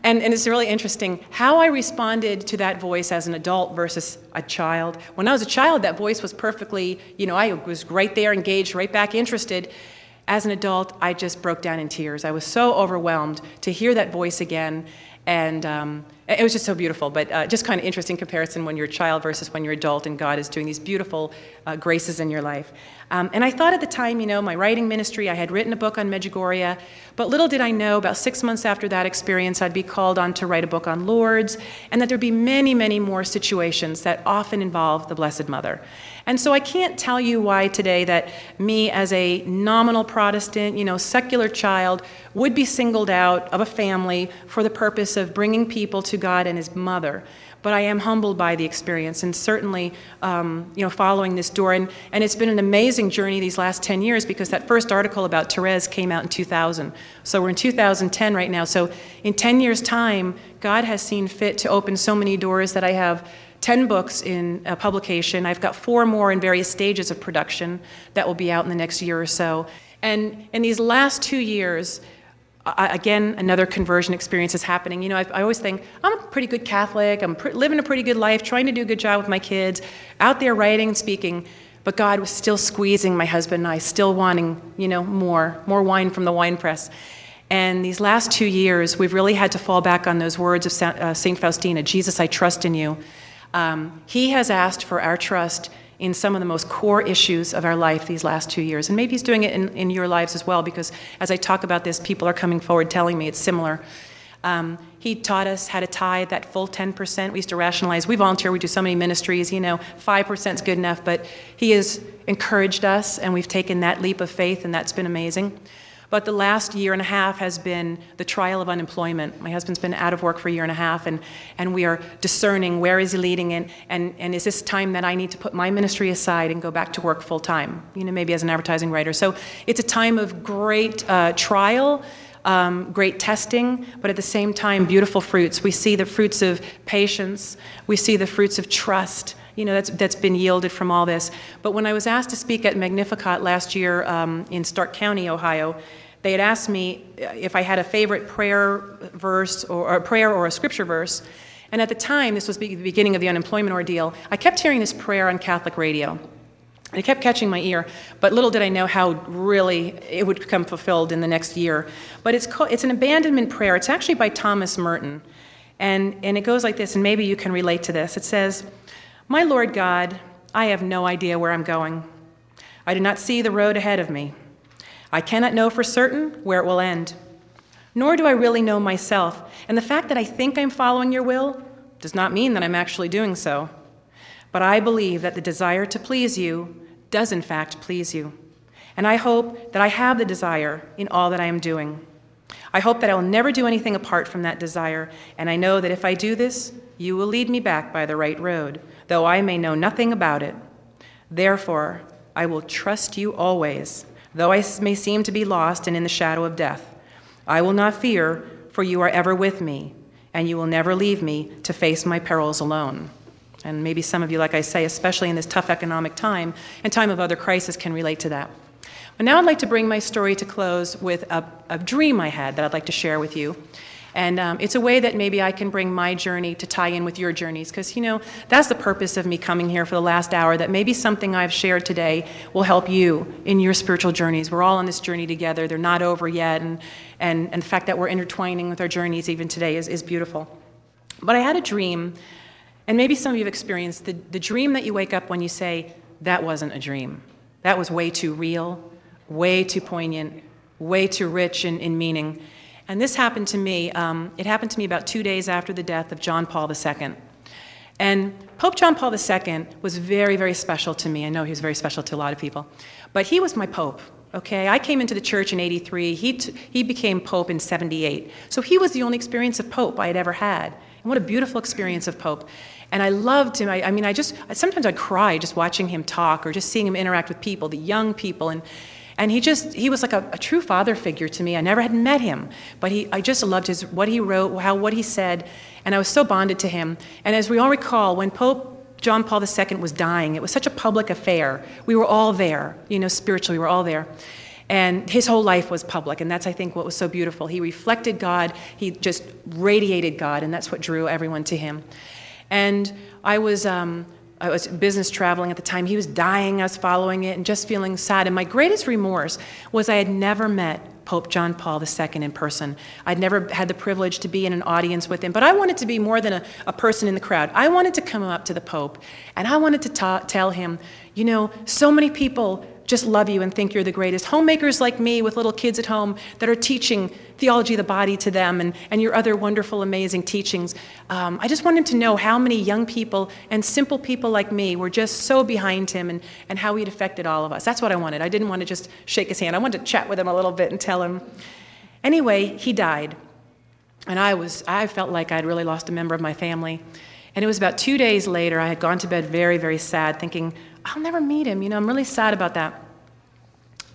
And, and it's really interesting how I responded to that voice as an adult versus a child. When I was a child, that voice was perfectly, you know, I was right there, engaged, right back interested. As an adult, I just broke down in tears. I was so overwhelmed to hear that voice again. And um, it was just so beautiful, but uh, just kind of interesting comparison when you're a child versus when you're adult and God is doing these beautiful uh, graces in your life. Um, and I thought at the time, you know, my writing ministry, I had written a book on Medjugorje, but little did I know, about six months after that experience, I'd be called on to write a book on Lourdes, and that there'd be many, many more situations that often involve the Blessed Mother. And so I can't tell you why today that me as a nominal Protestant, you know, secular child would be singled out of a family for the purpose of bringing people to God and His mother. but I am humbled by the experience and certainly, um, you know, following this door. And, and it's been an amazing journey these last 10 years because that first article about Therese came out in 2000. So we're in 2010 right now. So in 10 years' time, God has seen fit to open so many doors that I have 10 books in uh, publication. I've got four more in various stages of production that will be out in the next year or so. And in these last two years, I, again, another conversion experience is happening. You know, I, I always think I'm a pretty good Catholic. I'm pre- living a pretty good life, trying to do a good job with my kids, out there writing and speaking. But God was still squeezing my husband and I, still wanting, you know, more, more wine from the wine press. And these last two years, we've really had to fall back on those words of St. Uh, Faustina Jesus, I trust in you. Um, he has asked for our trust in some of the most core issues of our life these last two years. And maybe he's doing it in, in your lives as well, because as I talk about this, people are coming forward telling me it's similar. Um, he taught us how to tithe that full 10%. We used to rationalize. We volunteer, we do so many ministries, you know, 5% is good enough. But he has encouraged us, and we've taken that leap of faith, and that's been amazing. But the last year and a half has been the trial of unemployment. My husband's been out of work for a year and a half, and, and we are discerning where is he leading, and, and, and is this time that I need to put my ministry aside and go back to work full time, you know, maybe as an advertising writer. So it's a time of great uh, trial. Um, great testing, but at the same time, beautiful fruits. We see the fruits of patience, we see the fruits of trust, you know, that's, that's been yielded from all this. But when I was asked to speak at Magnificat last year um, in Stark County, Ohio, they had asked me if I had a favorite prayer verse or, or a prayer or a scripture verse. And at the time, this was the beginning of the unemployment ordeal, I kept hearing this prayer on Catholic radio. It kept catching my ear, but little did I know how really it would become fulfilled in the next year. But it's, called, it's an abandonment prayer. It's actually by Thomas Merton. And, and it goes like this, and maybe you can relate to this. It says, my Lord God, I have no idea where I'm going. I do not see the road ahead of me. I cannot know for certain where it will end. Nor do I really know myself. And the fact that I think I'm following your will does not mean that I'm actually doing so. But I believe that the desire to please you does, in fact, please you. And I hope that I have the desire in all that I am doing. I hope that I will never do anything apart from that desire. And I know that if I do this, you will lead me back by the right road though I may know nothing about it. Therefore, I will trust you always, though I may seem to be lost and in the shadow of death. I will not fear, for you are ever with me, and you will never leave me to face my perils alone. And maybe some of you, like I say, especially in this tough economic time and time of other crisis, can relate to that. But now I'd like to bring my story to close with a, a dream I had that I'd like to share with you. And um, it's a way that maybe I can bring my journey to tie in with your journeys. Because, you know, that's the purpose of me coming here for the last hour, that maybe something I've shared today will help you in your spiritual journeys. We're all on this journey together, they're not over yet. And, and, and the fact that we're intertwining with our journeys even today is, is beautiful. But I had a dream, and maybe some of you have experienced the, the dream that you wake up when you say, That wasn't a dream. That was way too real, way too poignant, way too rich in, in meaning. And this happened to me. Um, it happened to me about two days after the death of John Paul II. And Pope John Paul II was very, very special to me. I know he was very special to a lot of people. But he was my pope, okay? I came into the church in 83. He, t- he became pope in 78. So he was the only experience of pope I had ever had. And what a beautiful experience of pope. And I loved him. I, I mean, I just, sometimes I'd cry just watching him talk or just seeing him interact with people, the young people. And, and he just, he was like a, a, true father figure to me. I never had met him, but he, I just loved his, what he wrote, how, what he said, and I was so bonded to him. And as we all recall, when Pope John Paul II was dying, it was such a public affair. We were all there, you know, spiritually, we were all there. And his whole life was public, and that's, I think, what was so beautiful. He reflected God, he just radiated God, and that's what drew everyone to him. And I was, um, I was business traveling at the time. He was dying. I was following it and just feeling sad. And my greatest remorse was I had never met Pope John Paul II in person. I'd never had the privilege to be in an audience with him, but I wanted to be more than a, a person in the crowd. I wanted to come up to the Pope and I wanted to ta- tell him, you know, so many people just love you and think you're the greatest. Homemakers like me with little kids at home that are teaching theology of the body to them and, and your other wonderful, amazing teachings. Um, I just wanted to know how many young people and simple people like me were just so behind him and, and how he'd affected all of us. That's what I wanted. I didn't want to just shake his hand. I wanted to chat with him a little bit and tell him. Anyway, he died. And I was, I felt like I'd really lost a member of my family. And it was about two days later, I had gone to bed very, very sad, thinking, I'll never meet him. You know, I'm really sad about that.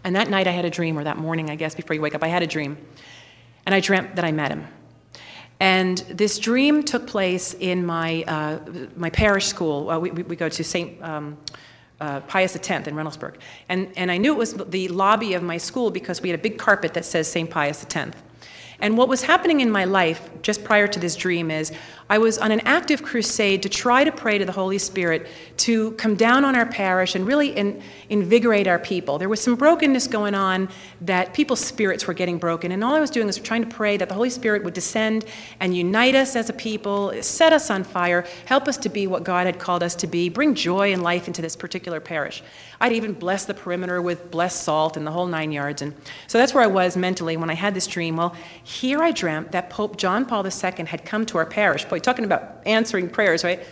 And that night I had a dream, or that morning, I guess, before you wake up, I had a dream. And I dreamt that I met him. And this dream took place in my, uh, my parish school. Uh, we, we go to St. Um, uh, Pius X in Reynoldsburg. And, and I knew it was the lobby of my school because we had a big carpet that says St. Pius X. And what was happening in my life just prior to this dream is I was on an active crusade to try to pray to the Holy Spirit to come down on our parish and really in, invigorate our people. There was some brokenness going on that people's spirits were getting broken. And all I was doing was trying to pray that the Holy Spirit would descend and unite us as a people, set us on fire, help us to be what God had called us to be, bring joy and life into this particular parish. I'd even bless the perimeter with blessed salt and the whole nine yards. And so that's where I was mentally when I had this dream. Well, here I dreamt that Pope John Paul II had come to our parish. Boy, talking about answering prayers, right?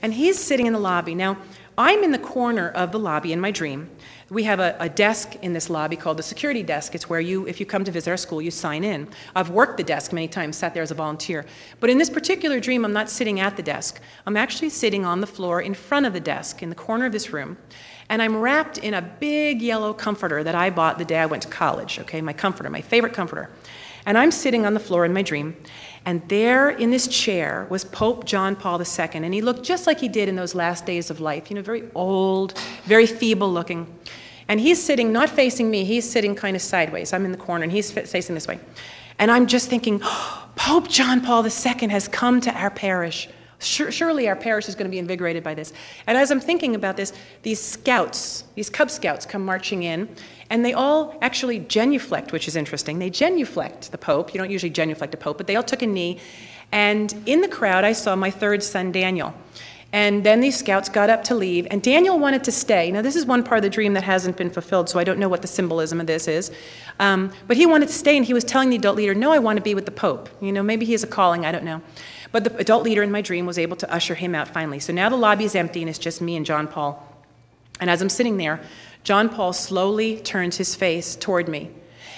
And he's sitting in the lobby. Now, I'm in the corner of the lobby in my dream. We have a, a, desk in this lobby called the security desk. It's where you, if you come to visit our school, you sign in. I've worked the desk many times, sat there as a volunteer. But in this particular dream, I'm not sitting at the desk. I'm actually sitting on the floor in front of the desk in the corner of this room. And I'm wrapped in a big yellow comforter that I bought the day I went to college, okay? My comforter, my favorite comforter. And I'm sitting on the floor in my dream, and there in this chair was Pope John Paul II, and he looked just like he did in those last days of life, you know, very old, very feeble looking. And he's sitting not facing me, he's sitting kind of sideways. I'm in the corner, and he's facing this way. And I'm just thinking, oh, Pope John Paul II has come to our parish. Surely our parish is going to be invigorated by this. And as I'm thinking about this, these scouts, these Cub Scouts come marching in, and they all actually genuflect, which is interesting. They genuflect the Pope. You don't usually genuflect a Pope, but they all took a knee. And in the crowd, I saw my third son, Daniel. And then these scouts got up to leave, and Daniel wanted to stay. Now, this is one part of the dream that hasn't been fulfilled, so I don't know what the symbolism of this is. Um, but he wanted to stay, and he was telling the adult leader, No, I want to be with the Pope. You know, maybe he has a calling, I don't know. But the adult leader in my dream was able to usher him out finally. So now the lobby is empty, and it's just me and John Paul. And as I'm sitting there, John Paul slowly turns his face toward me.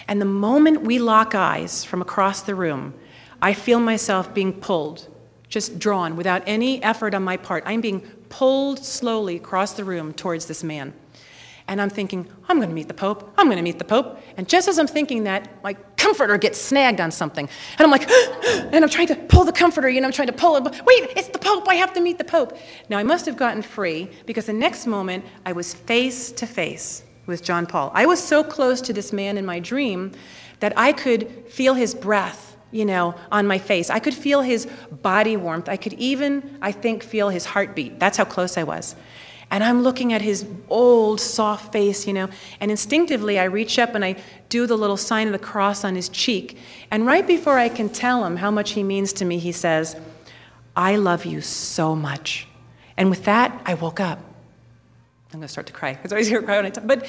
And the moment we lock eyes from across the room, I feel myself being pulled, just drawn without any effort on my part. I'm being pulled slowly across the room towards this man. And I'm thinking, I'm going to meet the Pope. I'm going to meet the Pope. And just as I'm thinking that, my comforter gets snagged on something. And I'm like, and I'm trying to pull the comforter, you know, I'm trying to pull it. But wait, it's the Pope. I have to meet the Pope. Now, I must have gotten free because the next moment I was face to face with John Paul. I was so close to this man in my dream that I could feel his breath, you know, on my face. I could feel his body warmth. I could even, I think, feel his heartbeat. That's how close I was. And I'm looking at his old, soft face, you know, and instinctively I reach up and I do the little sign of the cross on his cheek. And right before I can tell him how much he means to me, he says, I love you so much. And with that, I woke up. I'm going to start to cry because I always hear cry when I talk. But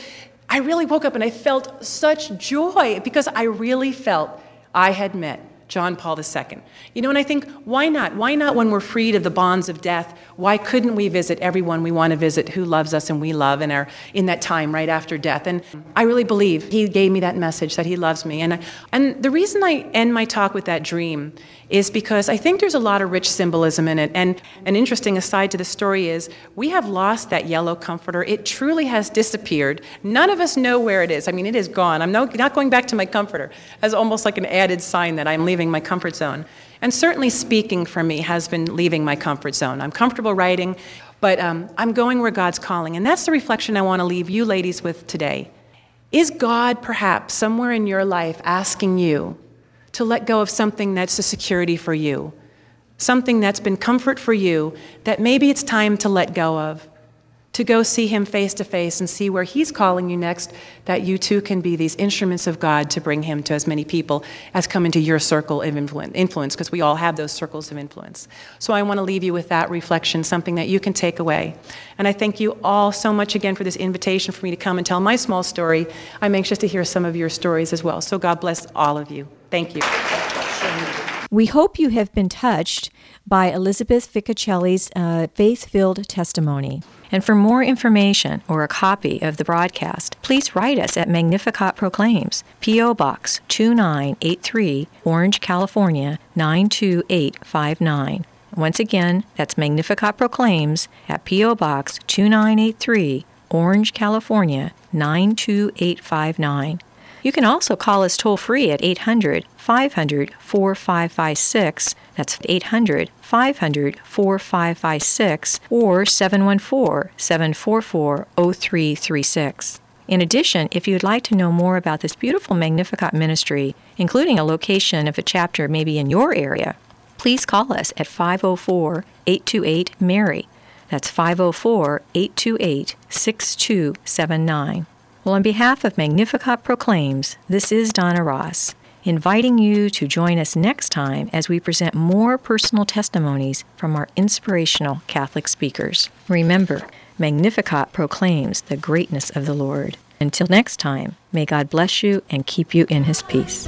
I really woke up and I felt such joy because I really felt I had met John Paul II. You know, and I think, why not? Why not when we're freed of the bonds of death? Why couldn't we visit everyone we want to visit who loves us and we love in, our, in that time right after death? And I really believe he gave me that message that he loves me. And, and the reason I end my talk with that dream is because I think there's a lot of rich symbolism in it. And an interesting aside to the story is we have lost that yellow comforter. It truly has disappeared. None of us know where it is. I mean, it is gone. I'm no, not going back to my comforter as almost like an added sign that I'm leaving my comfort zone. And certainly speaking for me has been leaving my comfort zone. I'm comfortable writing, but um, I'm going where God's calling. And that's the reflection I want to leave you ladies with today. Is God perhaps somewhere in your life asking you to let go of something that's a security for you, something that's been comfort for you that maybe it's time to let go of, to go see Him face to face and see where He's calling you next, that you too can be these instruments of God to bring Him to as many people as come into your circle of influence, because we all have those circles of influence. So I want to leave you with that reflection, something that you can take away. And I thank you all so much again for this invitation for me to come and tell my small story. I'm anxious to hear some of your stories as well. So God bless all of you. Thank you. We hope you have been touched by Elizabeth Ficocelli's uh, faith filled testimony. And for more information or a copy of the broadcast, please write us at Magnificat Proclaims, P.O. Box 2983, Orange, California 92859. Once again, that's Magnificat Proclaims at P.O. Box 2983, Orange, California 92859. You can also call us toll free at 800 500 4556. That's 800 500 4556 or 714 744 0336. In addition, if you'd like to know more about this beautiful Magnificat ministry, including a location of a chapter maybe in your area, please call us at 504 828 Mary. That's 504 828 6279. Well, on behalf of Magnificat Proclaims, this is Donna Ross, inviting you to join us next time as we present more personal testimonies from our inspirational Catholic speakers. Remember, Magnificat proclaims the greatness of the Lord. Until next time, may God bless you and keep you in his peace.